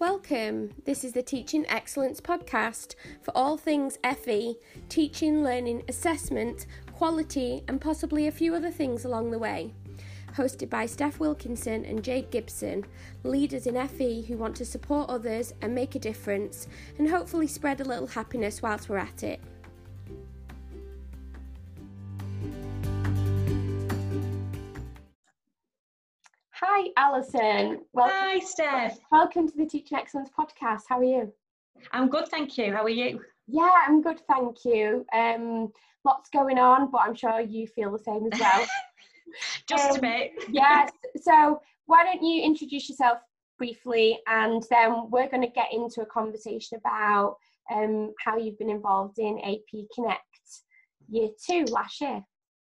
Welcome. This is the Teaching Excellence podcast for all things FE, teaching, learning, assessment, quality, and possibly a few other things along the way. Hosted by Steph Wilkinson and Jade Gibson, leaders in FE who want to support others and make a difference, and hopefully spread a little happiness whilst we're at it. Alison. Welcome, Hi, Steph. Welcome to the Teaching Excellence podcast. How are you? I'm good, thank you. How are you? Yeah, I'm good, thank you. Um, lots going on, but I'm sure you feel the same as well. Just um, a bit. yes. So, why don't you introduce yourself briefly, and then we're going to get into a conversation about um, how you've been involved in AP Connect Year Two last year.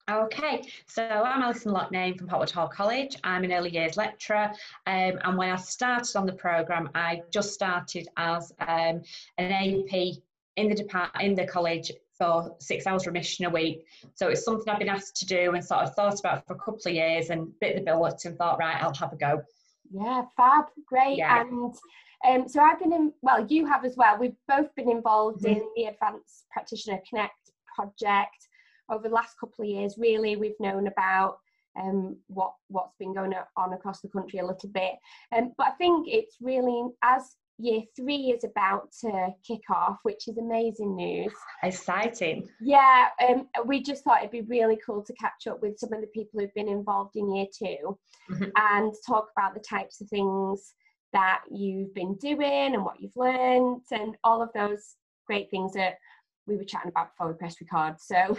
Okay, so I'm Alison Lockname from Hopwood Hall College. I'm an early years lecturer, um, and when I started on the programme, I just started as um, an AP in the department in the college for six hours remission a week. So it's something I've been asked to do and sort of thought about for a couple of years and bit the bullet and thought, right, I'll have a go. Yeah, fab, great. Yeah. And um, so I've been in, well, you have as well. We've both been involved mm-hmm. in the Advanced Practitioner Connect project over the last couple of years, really, we've known about um, what what's been going on across the country a little bit. Um, but I think it's really as year three is about to kick off, which is amazing news. Exciting. Yeah, um, we just thought it'd be really cool to catch up with some of the people who've been involved in year 2 mm-hmm. and talk about the types of things that you've been doing and what you've learned and all of those great things that we were chatting about before we pressed record. So, um,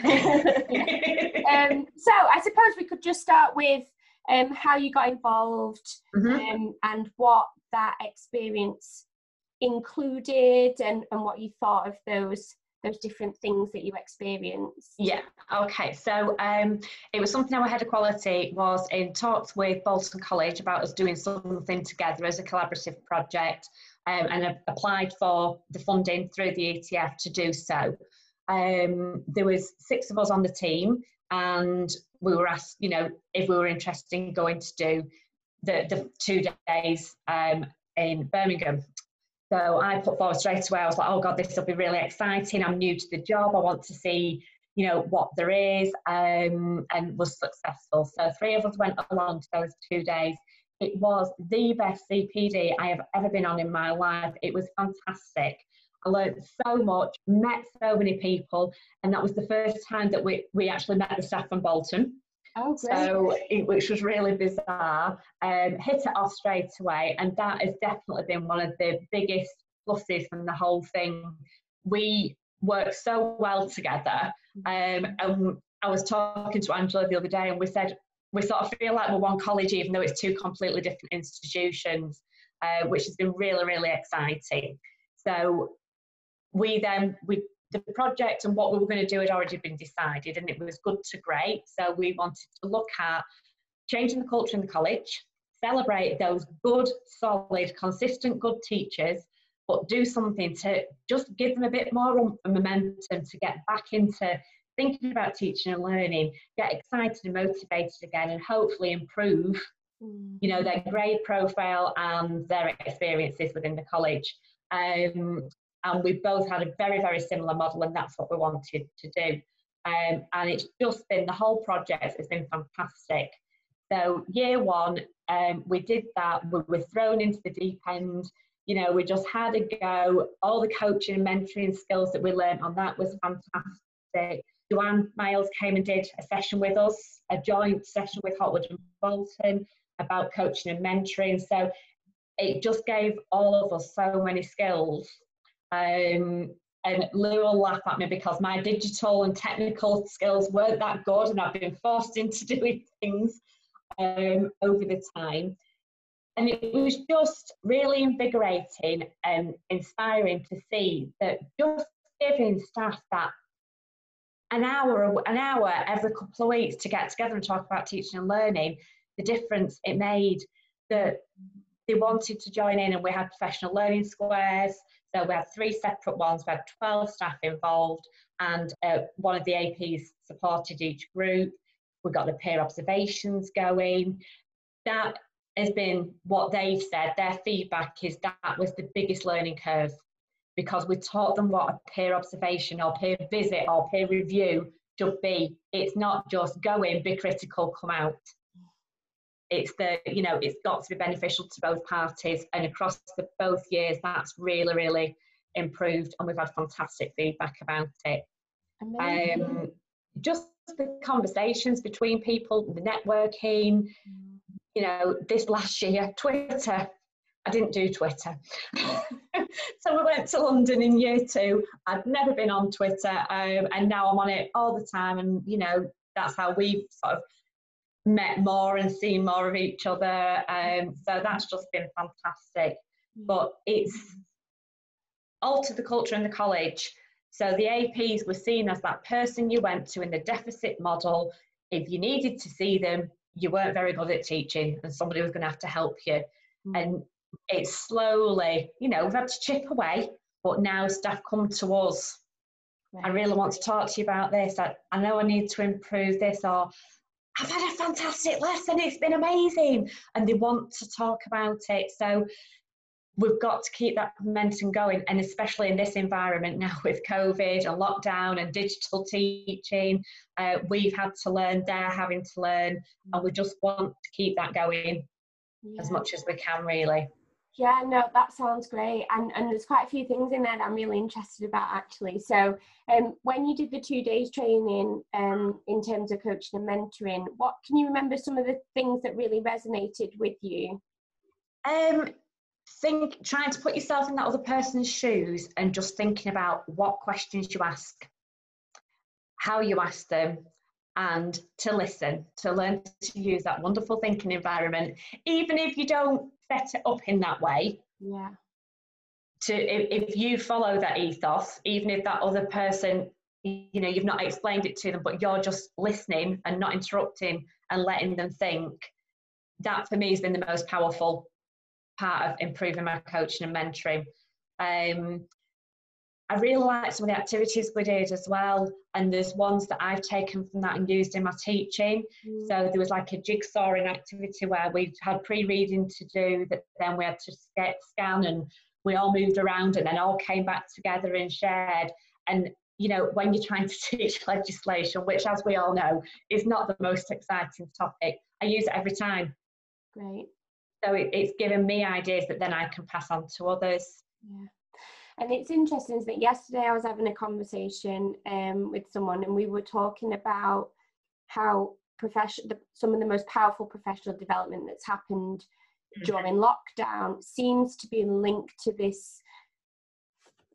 so I suppose we could just start with um, how you got involved mm-hmm. um, and what that experience included and, and what you thought of those those different things that you experienced yeah okay so um it was something our head of quality was in talks with bolton college about us doing something together as a collaborative project um, and applied for the funding through the ETF to do so. Um, there was six of us on the team, and we were asked, you know, if we were interested in going to do the, the two days um, in Birmingham. So I put forward straight away. I was like, oh God, this will be really exciting. I'm new to the job. I want to see, you know, what there is, um, and was successful. So three of us went along to those two days. It was the best CPD I have ever been on in my life. It was fantastic. I learned so much, met so many people, and that was the first time that we, we actually met the staff from Bolton. Oh. So, it, which was really bizarre. Um, hit it off straight away, and that has definitely been one of the biggest pluses from the whole thing. We work so well together. Um, and I was talking to Angela the other day, and we said we sort of feel like we're one college, even though it's two completely different institutions, uh, which has been really, really exciting. So we then we the project and what we were going to do had already been decided, and it was good to great. So we wanted to look at changing the culture in the college, celebrate those good, solid, consistent, good teachers, but do something to just give them a bit more momentum to get back into thinking about teaching and learning, get excited and motivated again, and hopefully improve, you know, their grade profile and their experiences within the college. Um, and we've both had a very, very similar model, and that's what we wanted to do. Um, and it's just been the whole project has been fantastic. So year one, um, we did that. We were thrown into the deep end. You know, we just had a go. All the coaching and mentoring skills that we learned on that was fantastic. Joanne Miles came and did a session with us, a joint session with Hopwood and Bolton about coaching and mentoring. So it just gave all of us so many skills. Um, and Lou will laugh at me because my digital and technical skills weren't that good, and I've been forced into doing things um, over the time. And it was just really invigorating and inspiring to see that just giving staff that an hour an hour every couple of weeks to get together and talk about teaching and learning the difference it made that they wanted to join in and we had professional learning squares. So we had three separate ones. We had 12 staff involved and uh, one of the aps supported each group. We got the peer observations going. That has been what they've said. Their feedback is that was the biggest learning curve because we taught them what a peer observation or peer visit or peer review should be. It's not just go in, be critical, come out. It's the, you know, it's got to be beneficial to both parties. And across the both years, that's really, really improved. And we've had fantastic feedback about it. Um, just the conversations between people, the networking, mm. you know, this last year, Twitter, I didn't do Twitter. so we went to London in year two. I'd never been on Twitter, um, and now I'm on it all the time. And you know, that's how we've sort of met more and seen more of each other. Um, so that's just been fantastic. But it's altered the culture in the college. So the APs were seen as that person you went to in the deficit model. If you needed to see them, you weren't very good at teaching, and somebody was going to have to help you. Mm. And it's slowly, you know, we've had to chip away, but now staff come to us. Right. I really want to talk to you about this. I, I know I need to improve this, or I've had a fantastic lesson, it's been amazing. And they want to talk about it. So we've got to keep that momentum going. And especially in this environment now with COVID and lockdown and digital teaching, uh, we've had to learn, they're having to learn, and we just want to keep that going yeah. as much as we can, really. Yeah, no, that sounds great. And and there's quite a few things in there that I'm really interested about actually. So um when you did the two days training um in terms of coaching and mentoring, what can you remember some of the things that really resonated with you? Um think trying to put yourself in that other person's shoes and just thinking about what questions you ask, how you ask them, and to listen, to learn to use that wonderful thinking environment, even if you don't set it up in that way. Yeah. To if, if you follow that ethos, even if that other person, you know, you've not explained it to them, but you're just listening and not interrupting and letting them think, that for me has been the most powerful part of improving my coaching and mentoring. Um, I really like some of the activities we did as well. And there's ones that I've taken from that and used in my teaching. Mm. So there was like a jigsawing activity where we had pre-reading to do that then we had to get, scan and we all moved around and then all came back together and shared. And you know, when you're trying to teach legislation, which as we all know is not the most exciting topic, I use it every time. Great. So it, it's given me ideas that then I can pass on to others. Yeah. And it's interesting that yesterday I was having a conversation um, with someone and we were talking about how profession, some of the most powerful professional development that's happened mm-hmm. during lockdown seems to be linked to this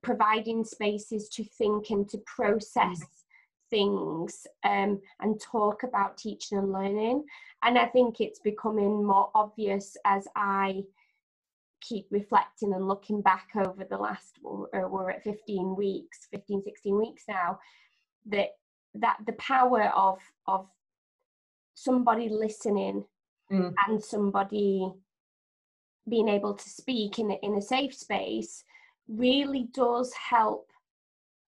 providing spaces to think and to process mm-hmm. things um, and talk about teaching and learning. And I think it's becoming more obvious as I keep reflecting and looking back over the last or we're at 15 weeks 15 16 weeks now that that the power of of somebody listening mm. and somebody being able to speak in a, in a safe space really does help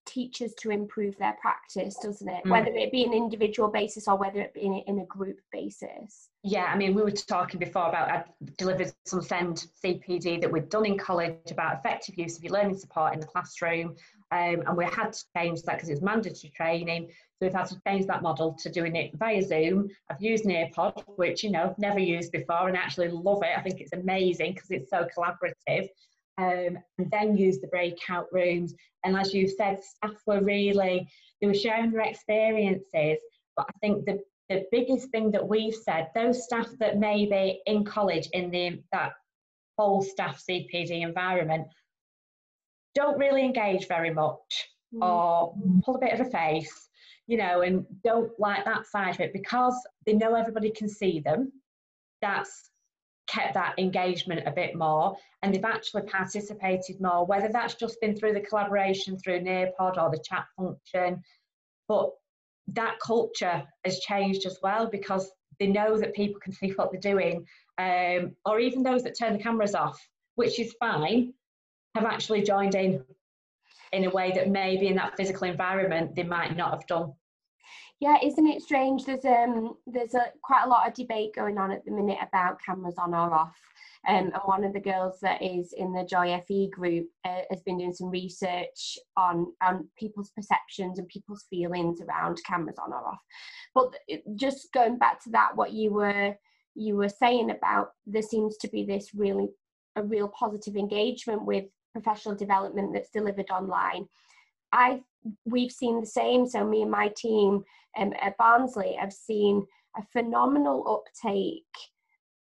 teachers to improve their practice doesn't it mm. whether it be an individual basis or whether it be in a, in a group basis yeah, I mean, we were talking before about I delivered some SEND CPD that we'd done in college about effective use of your learning support in the classroom, um, and we had to change that because it's mandatory training. So we've had to change that model to doing it via Zoom. I've used Nearpod, which you know I've never used before, and actually love it. I think it's amazing because it's so collaborative. Um, and then use the breakout rooms. And as you said, staff were really they were sharing their experiences. But I think the the biggest thing that we've said, those staff that may be in college in the that whole staff CPD environment don't really engage very much mm. or pull a bit of a face, you know, and don't like that side of it because they know everybody can see them. That's kept that engagement a bit more and they've actually participated more, whether that's just been through the collaboration through Nearpod or the chat function. But that culture has changed as well because they know that people can see what they're doing, um, or even those that turn the cameras off, which is fine, have actually joined in in a way that maybe in that physical environment they might not have done. Yeah, isn't it strange? There's um there's a quite a lot of debate going on at the minute about cameras on or off. Um, and one of the girls that is in the Joy FE group uh, has been doing some research on on people's perceptions and people's feelings around cameras on or off. But just going back to that, what you were you were saying about there seems to be this really a real positive engagement with professional development that's delivered online. I we've seen the same. So me and my team um, at Barnsley have seen a phenomenal uptake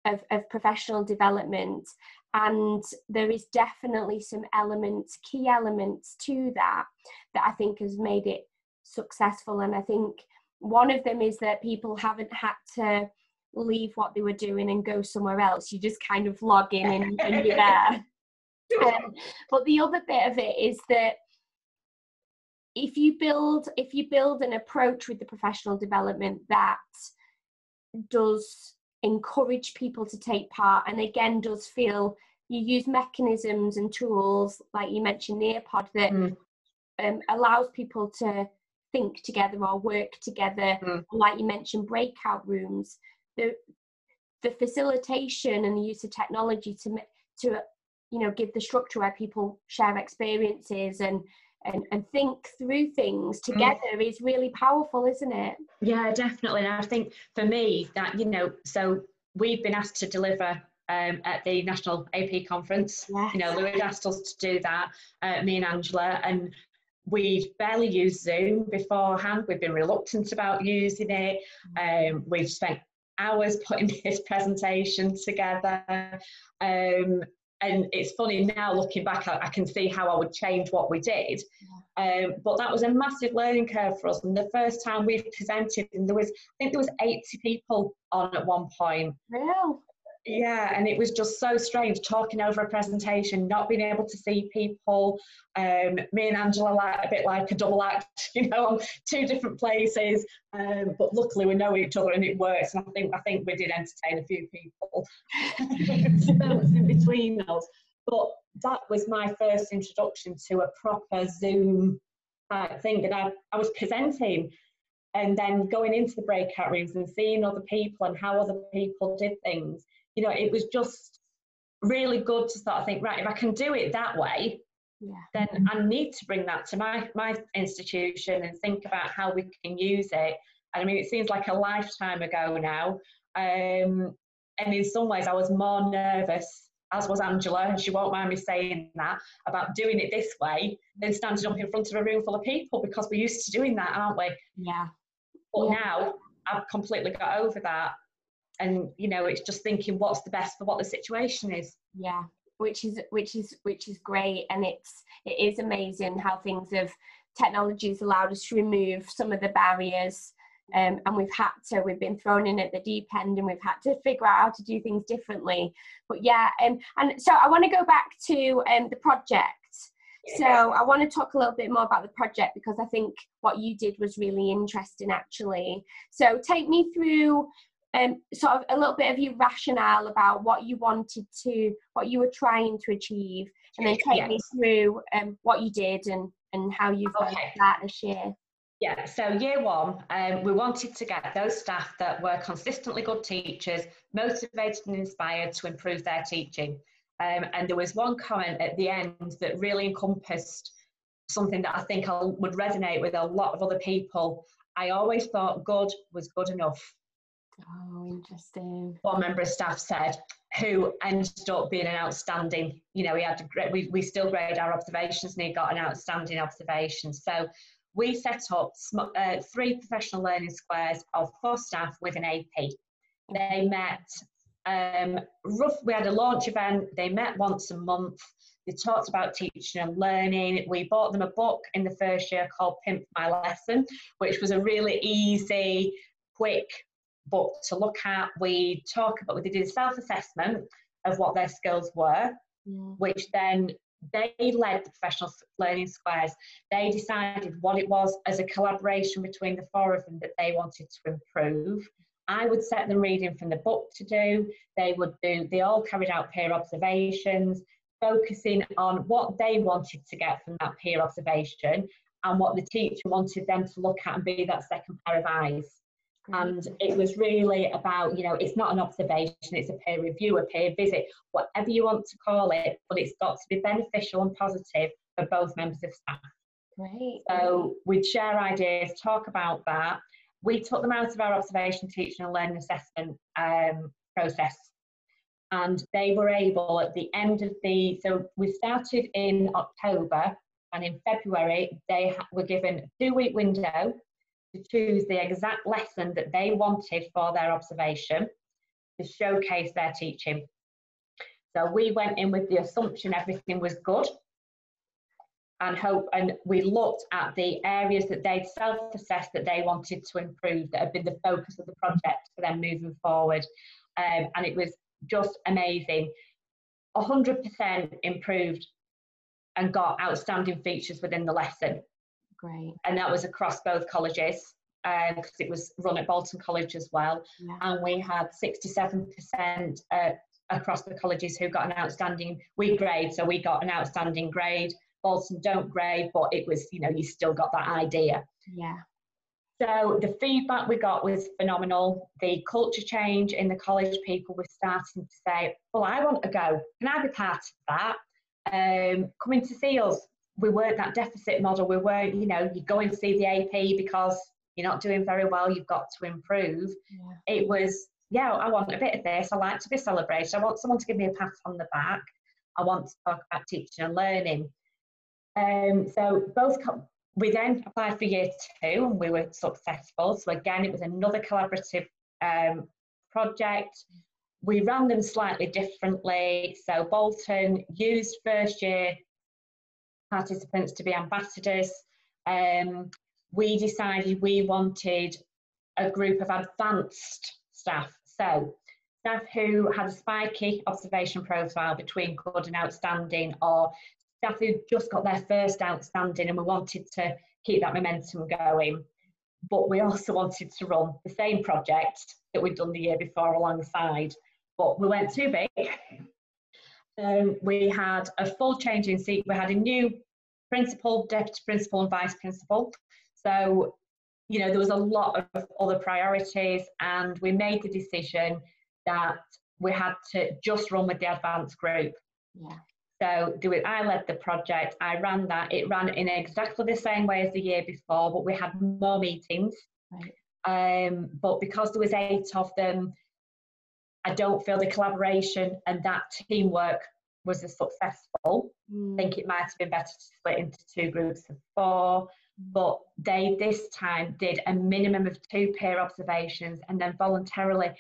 of, of professional development. And there is definitely some elements key elements to that that i think has made it successful. And i think one of them is that people haven't had to leave what they were doing and go somewhere else. You just kind of log in and, and you're there. Um, but the other bit of it is that if you build if you build an approach with the professional development that does encourage people to take part and again does feel you use mechanisms and tools like you mentioned nearpod that mm. um, allows people to think together or work together mm. like you mentioned breakout rooms the the facilitation and the use of technology to to you know give the structure where people share experiences and and, and think through things mm. together mm. is really powerful, isn't it? Yeah, definitely. And I think for me, that, you know, so we've been asked to deliver um, at the National AP conference. Yes. You know, Louis asked us to do that, uh, me and Angela, and we'd barely used Zoom beforehand. We've been reluctant about using it. Mm. Um, we've spent hours putting this presentation together. Um, and it's funny now looking back, I, I, can see how I would change what we did. Um, but that was a massive learning curve for us. And the first time we presented, and there was, I think there was 80 people on at one point. Real yeah and it was just so strange talking over a presentation not being able to see people. Um, me and angela like a bit like a double act you know on two different places. Um, but luckily we know each other and it works and i think i think we did entertain a few people. In between us. But that was my first introduction to a proper zoom type thing and I, I was presenting and then going into the breakout rooms and seeing other people and how other people did things you know, it was just really good to sort of think, right, if I can do it that way, yeah. then I need to bring that to my, my institution and think about how we can use it. And I mean, it seems like a lifetime ago now. Um, and in some ways, I was more nervous, as was Angela, and she won't mind me saying that, about doing it this way than standing up in front of a room full of people because we're used to doing that, aren't we? Yeah. But yeah. now I've completely got over that and you know it's just thinking what's the best for what the situation is. Yeah which is which is which is great and it's it is amazing how things have technology has allowed us to remove some of the barriers um, and we've had to we've been thrown in at the deep end and we've had to figure out how to do things differently. But yeah and and so i want to go back to um, the project. So I want to talk a little bit more about the project because I think what you did was really interesting actually. So take me through um, sort of a little bit of your rationale about what you wanted to, what you were trying to achieve, and then take me through um, what you did and, and how you've okay. done that this year. Yeah, so year one, um, we wanted to get those staff that were consistently good teachers, motivated and inspired to improve their teaching. Um, and there was one comment at the end that really encompassed something that I think I would resonate with a lot of other people. I always thought good was good enough. Oh, interesting. One member of staff said, who ended up being an outstanding, you know, he had, great, we, we still grade our observations and he got an outstanding observation. So we set up sm- uh, three professional learning squares of four staff with an AP. They met, um, rough, we had a launch event, they met once a month. They talked about teaching and learning. We bought them a book in the first year called Pimp My Lesson, which was a really easy, quick book to look at. We talk about, we did a self assessment of what their skills were, mm. which then they led the professional learning squares. They decided what it was as a collaboration between the four of them that they wanted to improve. I would set them reading from the book to do. They would do, they all carried out peer observations, focusing on what they wanted to get from that peer observation and what the teacher wanted them to look at and be that second pair of eyes. And it was really about, you know, it's not an observation, it's a peer review, a peer visit, whatever you want to call it, but it's got to be beneficial and positive for both members of staff. Great. So we'd share ideas, talk about that. We took them out of our observation, teaching and learning assessment um, process. And they were able at the end of the, so we started in October and in February they were given a two week window to choose the exact lesson that they wanted for their observation to showcase their teaching. So we went in with the assumption everything was good and hope and we looked at the areas that they'd self-assessed that they wanted to improve that had been the focus of the project for them moving forward. Um, and it was just amazing. 100% improved and got outstanding features within the lesson. Great. And that was across both colleges because um, it was run at Bolton College as well. Yeah. And we had 67% uh, across the colleges who got an outstanding, we grade, so we got an outstanding grade. Bolton don't grade, but it was, you know, you still got that idea. Yeah. So the feedback we got was phenomenal. The culture change in the college, people were starting to say, well, I want to go. Can I be part of that? Um, coming to see us, we weren't that deficit model. We weren't, you know, you go and see the AP because you're not doing very well, you've got to improve. Yeah. It was, yeah, I want a bit of this. I like to be celebrated. I want someone to give me a pat on the back. I want to talk about teaching and learning. Um, so both we then applied for year two and we were successful. So again, it was another collaborative um, project. We ran them slightly differently. So Bolton used first year participants to be ambassadors. Um, we decided we wanted a group of advanced staff. So staff who had a spiky observation profile between good and outstanding or staff who just got their first outstanding and we wanted to keep that momentum going. But we also wanted to run the same project that we'd done the year before alongside. But we went too big. Um, we had a full change in seat. We had a new principal, deputy principal, and vice principal. So, you know, there was a lot of other priorities, and we made the decision that we had to just run with the advanced group. Yeah. So do it. I led the project. I ran that. It ran in exactly the same way as the year before, but we had more meetings. Right. Um, but because there was eight of them, I don't feel the collaboration and that teamwork was as successful. Mm. I think it might have been better to split into two groups of four. Mm. But they this time did a minimum of two peer observations and then voluntarily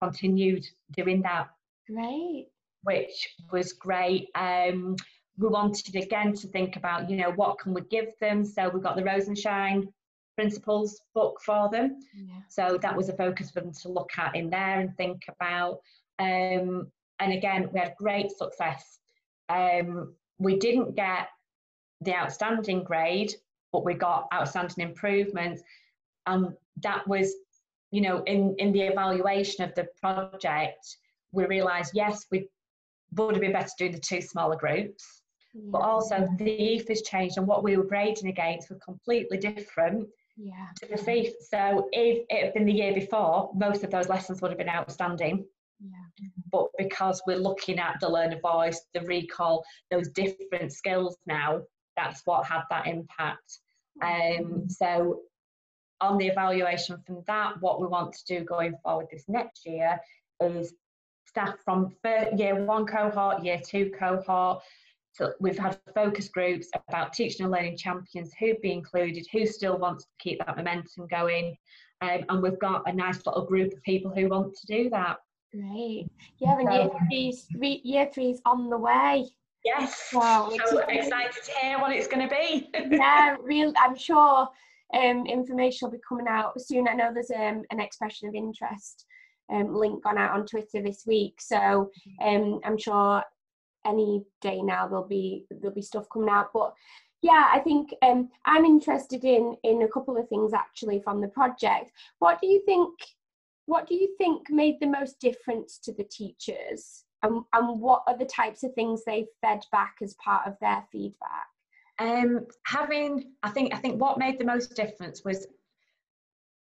continued doing that. Great which was great. Um, we wanted again to think about, you know, what can we give them? So we got the Rosenshine principles book for them. Yeah. So that was a focus for them to look at in there and think about. Um, and again, we had great success. Um, we didn't get the outstanding grade, but we got outstanding improvements. And that was, you know, in, in the evaluation of the project, we realised, yes, we would have been better doing the two smaller groups. Yeah. But also the EIF changed and what we were grading against was completely different yeah. to the FEIF. So if it had been the year before, most of those lessons would have been outstanding. Yeah. But because we're looking at the learner voice, the recall, those different skills now, that's what had that impact. Um, so on the evaluation from that, what we want to do going forward this next year is staff from year one cohort, year two cohort. So we've had focus groups about teaching and learning champions who'd be included, who still wants to keep that momentum going. Um, and we've got a nice little group of people who want to do that. Great. Yeah, and so, year three's year three's on the way. Yes. Wow. So excited to hear what it's going to be. yeah, real. I'm sure um, information will be coming out soon. I know there's um, an expression of interest um, link gone out on Twitter this week. So um, I'm sure any day now there'll be there'll be stuff coming out. But yeah, I think um, I'm interested in in a couple of things actually from the project. What do you think? What do you think made the most difference to the teachers, and and what are the types of things they fed back as part of their feedback? Um, having, I think, I think what made the most difference was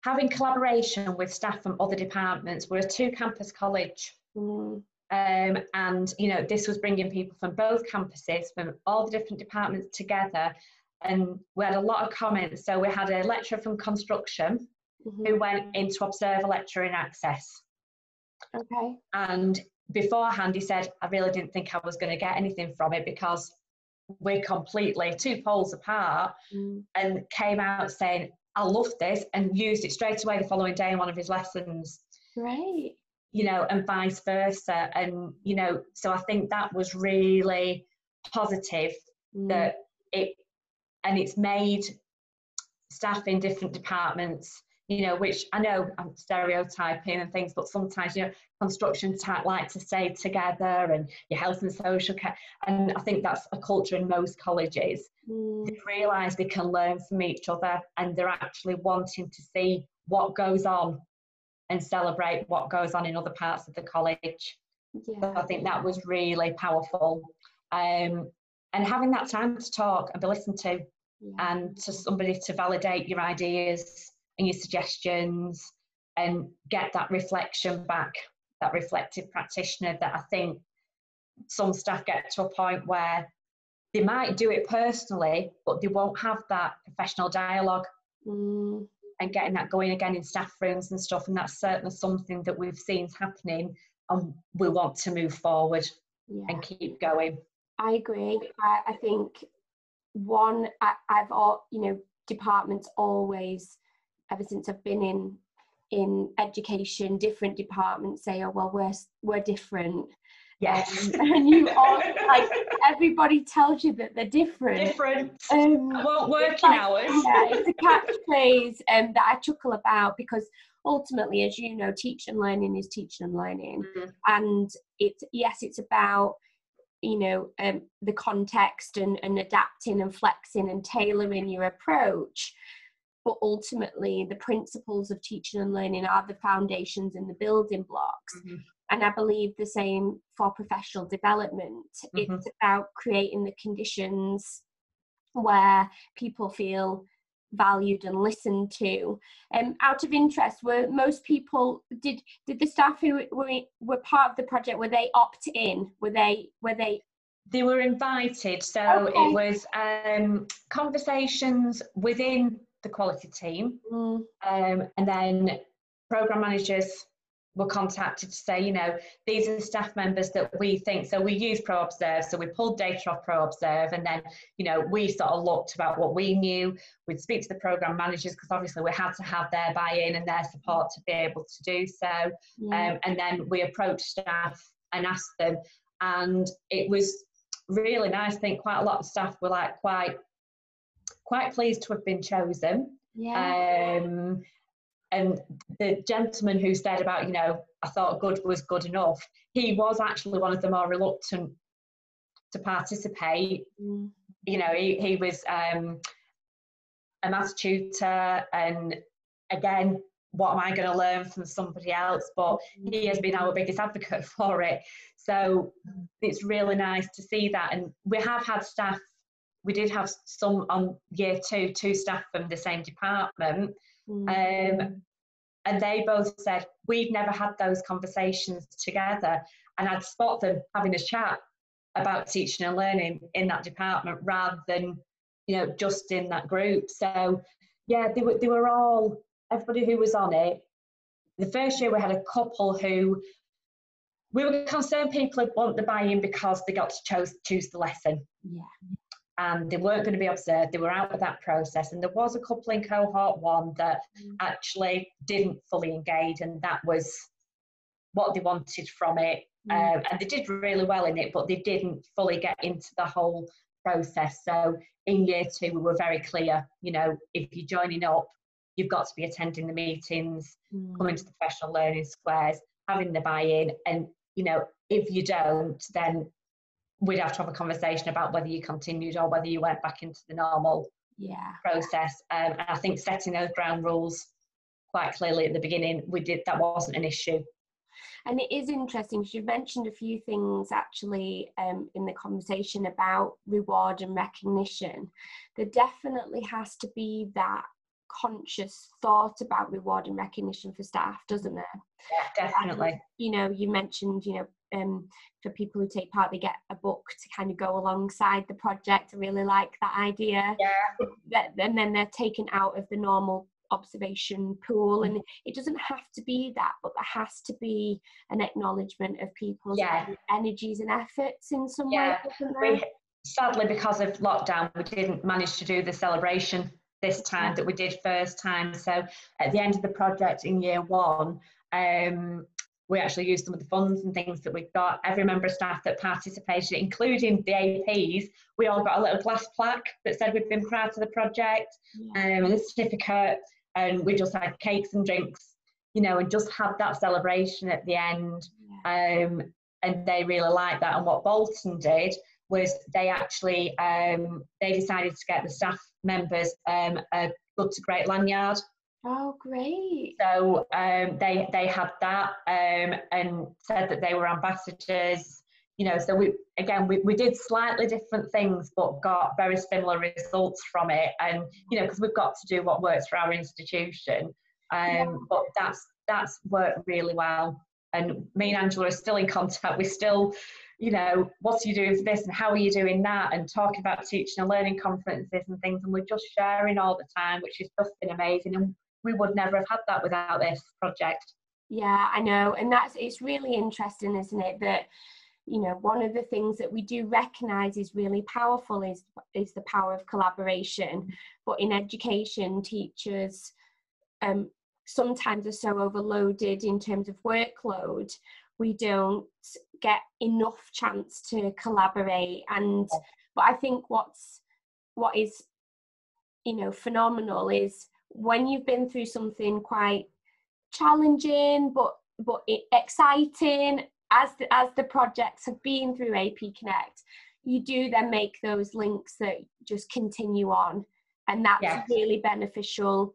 having collaboration with staff from other departments. We're a two-campus college, mm. Um, and you know this was bringing people from both campuses, from all the different departments together, and we had a lot of comments. So we had a lecturer from construction mm-hmm. who went in to observe a lecture in access. Okay. And beforehand, he said, I really didn't think I was going to get anything from it because we're completely two poles apart, mm. and came out saying, I loved this, and used it straight away the following day in one of his lessons. Right. You know, and vice versa. And, you know, so I think that was really positive mm. that it, and it's made staff in different departments you know, which I know I'm stereotyping and things, but sometimes, you know, construction type like to stay together and your health and social care. And I think that's a culture in most colleges. Mm. They realise they can learn from each other and they're actually wanting to see what goes on and celebrate what goes on in other parts of the college. Yeah. So I think that was really powerful. Um, and having that time to talk and be listened to yeah. and to somebody to validate your ideas and your suggestions and get that reflection back, that reflective practitioner that I think some staff get to a point where they might do it personally, but they won't have that professional dialogue mm. And getting that going again in staff rooms and stuff. And that's certainly something that we've seen happening and we want to move forward yeah. and keep going. I agree. I, I think one, I, I've all, you know, departments always ever since I've been in in education, different departments say, "Oh, well, we're we're different." Yes, um, and you all like everybody tells you that they're different. Different. Um, won't work like, hours. Yeah, it's a catchphrase um, that I chuckle about because ultimately, as you know, teaching and learning is teaching and learning, mm-hmm. and it's yes, it's about you know um, the context and, and adapting and flexing and tailoring your approach but ultimately the principles of teaching and learning are the foundations and the building blocks mm-hmm. and i believe the same for professional development mm-hmm. it's about creating the conditions where people feel valued and listened to um, out of interest were most people did did the staff who were, were part of the project were they opt in were they were they they were invited so okay. it was um, conversations within the quality team. Mm. Um, and then program managers were contacted to say, you know, these are the staff members that we think. So we use ProObserve. So we pulled data off ProObserve, and then, you know, we sort of looked about what we knew. We'd speak to the program managers because obviously we had to have their buy-in and their support to be able to do so. Yeah. Um, and then we approached staff and asked them, and it was really nice. I think quite a lot of staff were like quite quite pleased to have been chosen. Yeah. Um, and the gentleman who said about, you know, I thought good was good enough, he was actually one of the more reluctant to participate. Mm. You know, he, he was um, a maths tutor, and again, what am I going to learn from somebody else? But he has been our biggest advocate for it. So it's really nice to see that. And we have had staff we did have some on year two, two staff from the same department. Mm. Um, and they both said, We've never had those conversations together. And I'd spot them having a chat about teaching and learning in that department rather than, you know, just in that group. So, yeah, they were, they were all, everybody who was on it. The first year we had a couple who we were concerned people would want the buy-in because they got to choose choose the lesson. Yeah and they weren't going to be observed. They were out of that process. And there was a couple in cohort one that mm. actually didn't fully engage, and that was what they wanted from it. Mm. Um, and they did really well in it, but they didn't fully get into the whole process. So in year two, we were very clear you know, if you're joining up, you've got to be attending the meetings, mm. coming to the professional learning squares, having the buy in. And, you know, if you don't, then we'd have to have a conversation about whether you continued or whether you went back into the normal yeah. process. Um, and I think setting those ground rules quite clearly at the beginning, we did that wasn't an issue. And it is interesting because you've mentioned a few things actually um, in the conversation about reward and recognition. There definitely has to be that conscious thought about reward and recognition for staff, doesn't there? Yeah, definitely. And, you know, you mentioned, you know, um, for people who take part, they get a book to kind of go alongside the project. I really like that idea. Yeah. And then they're taken out of the normal observation pool and it doesn't have to be that but there has to be an acknowledgement of people's yeah. energies and efforts in some yeah. way we, sadly because of lockdown we didn't manage to do the celebration this time that we did first time. So at the end of the project in year one, um, we actually used some of the funds and things that we've got. Every member of staff that participated, including the APs, we all got a little glass plaque that said we've been proud of the project yeah. um, and a certificate. And we just had cakes and drinks, you know, and just had that celebration at the end. Yeah. Um, and they really liked that. And what Bolton did was they actually um, they decided to get the staff members um, a good to great lanyard. Oh, great! So um, they they had that um, and said that they were ambassadors. You know, so we again we, we did slightly different things, but got very similar results from it. And you know, because we've got to do what works for our institution. Um, yeah. But that's that's worked really well. And me and Angela are still in contact. We're still you know, what are you doing for this and how are you doing that? And talking about teaching and learning conferences and things. And we're just sharing all the time, which has just been amazing. And we would never have had that without this project. Yeah, I know. And that's, it's really interesting, isn't it? That, you know, one of the things that we do recognize is really powerful is, is the power of collaboration. But in education, teachers, um, sometimes are so overloaded in terms of workload we don't get enough chance to collaborate and but i think what's what is you know phenomenal is when you've been through something quite challenging but but exciting as the, as the projects have been through ap connect you do then make those links that just continue on and that's yes. really beneficial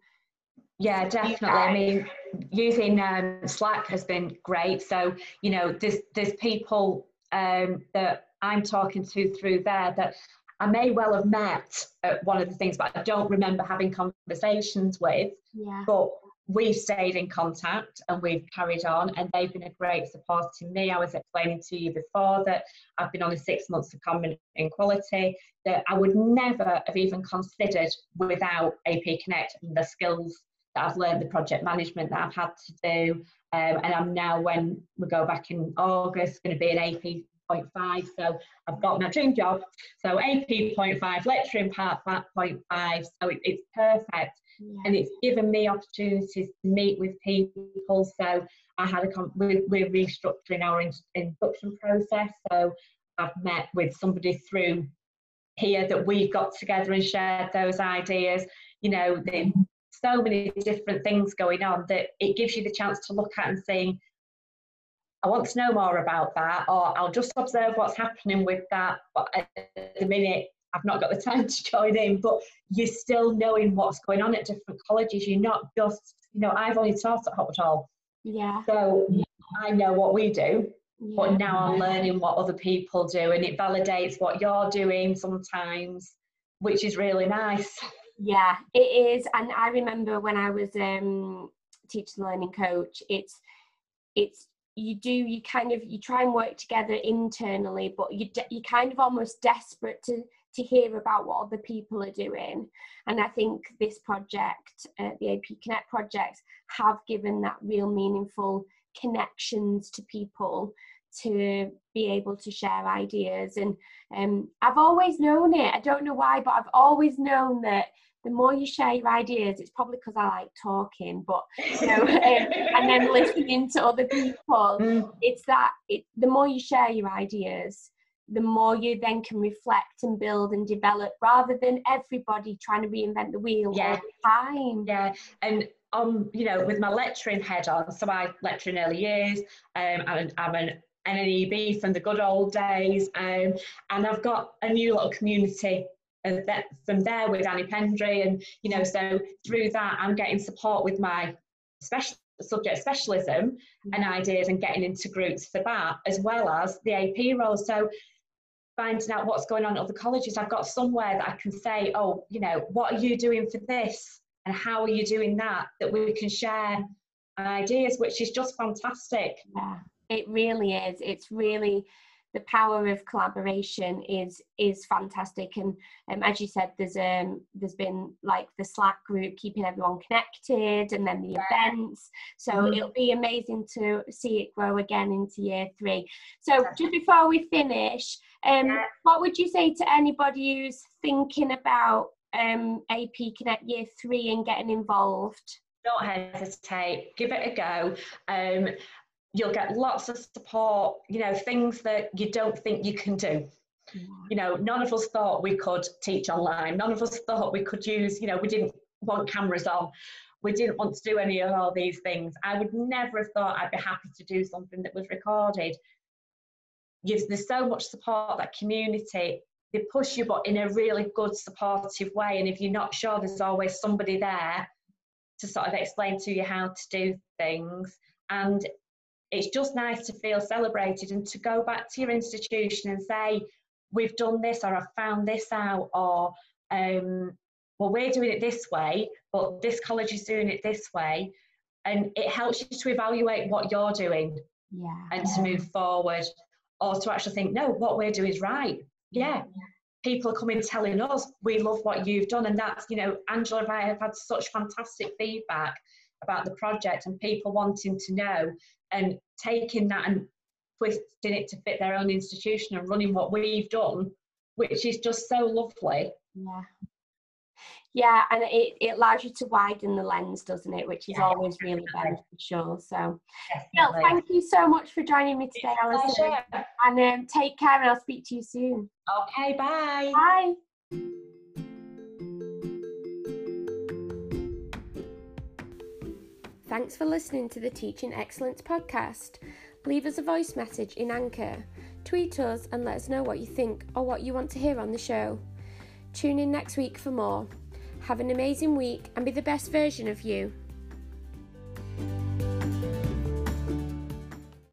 yeah, definitely. I mean, using um, Slack has been great. So, you know, there's, there's people um, that I'm talking to through there that I may well have met at one of the things, but I don't remember having conversations with. Yeah. But we've stayed in contact and we've carried on, and they've been a great support to me. I was explaining to you before that I've been on a six months of common in quality that I would never have even considered without AP Connect and the skills that I've learned the project management that I've had to do. Um, and I'm now, when we go back in August, going to be an AP point five. So I've got my dream job. So AP point five, lecturing part point five. So it, it's perfect. Yeah. And it's given me opportunities to meet with people. So I had a, we're, we're restructuring our in, induction process. So I've met with somebody through here that we've got together and shared those ideas. You know, the, so many different things going on that it gives you the chance to look at and saying, I want to know more about that, or I'll just observe what's happening with that. But at the minute, I've not got the time to join in, but you're still knowing what's going on at different colleges. You're not just, you know, I've only taught at Hopwood Yeah. So I know what we do, yeah. but now I'm learning what other people do, and it validates what you're doing sometimes, which is really nice. Yeah, it is. And I remember when I was um teacher learning coach, it's it's you do you kind of you try and work together internally, but you de- you kind of almost desperate to to hear about what other people are doing. And I think this project, uh, the AP Connect project, have given that real meaningful connections to people to be able to share ideas. And um, I've always known it. I don't know why, but I've always known that the more you share your ideas, it's probably because I like talking, but you know, um, and then listening to other people, mm. it's that it, the more you share your ideas, the more you then can reflect and build and develop rather than everybody trying to reinvent the wheel yeah. all the time. Yeah, and um, you know, with my lecturing head on, so I lecture in early years, um, I'm, I'm an NNEB from the good old days, um, and I've got a new little community from there with Annie Pendry, and you know, so through that, I'm getting support with my especially subject specialism and ideas and getting into groups for that, as well as the AP role. So finding out what's going on at other colleges, I've got somewhere that I can say, oh, you know, what are you doing for this? And how are you doing that? That we can share ideas, which is just fantastic. Yeah, it really is. It's really the power of collaboration is is fantastic. And um, as you said there's um there's been like the slack group keeping everyone connected and then the yeah. events. So mm-hmm. it'll be amazing to see it grow again into year three. So just before we finish um yeah. what would you say to anybody who's thinking about um ap connect year three and getting involved? Don't hesitate. Give it a go. Um you'll get lots of support, you know, things that you don't think you can do. Mm-hmm. You know, none of us thought we could teach online. None of us thought we could use, you know, we didn't want cameras on. We didn't want to do any of all these things. I would never have thought I'd be happy to do something that was recorded. You've, there's so much support, that community, they push you, but in a really good, supportive way. And if you're not sure, there's always somebody there to sort of explain to you how to do things. And it's just nice to feel celebrated and to go back to your institution and say, we've done this or I've found this out or um, well, we're doing it this way, but this college is doing it this way. And it helps you to evaluate what you're doing yeah. and to move forward or to actually think, no, what we're doing is right. Yeah. People are coming telling us, we love what you've done. And that's, you know, Angela and I have had such fantastic feedback about the project and people wanting to know and taking that and twisting it to fit their own institution and running what we've done, which is just so lovely. Yeah. Yeah, and it, it allows you to widen the lens, doesn't it? Which is yeah, always really beneficial. So, well, thank you so much for joining me today, Alison. And um, take care, and I'll speak to you soon. Okay, bye. Bye. Thanks for listening to the Teaching Excellence podcast. Leave us a voice message in Anchor. Tweet us and let us know what you think or what you want to hear on the show. Tune in next week for more. Have an amazing week and be the best version of you.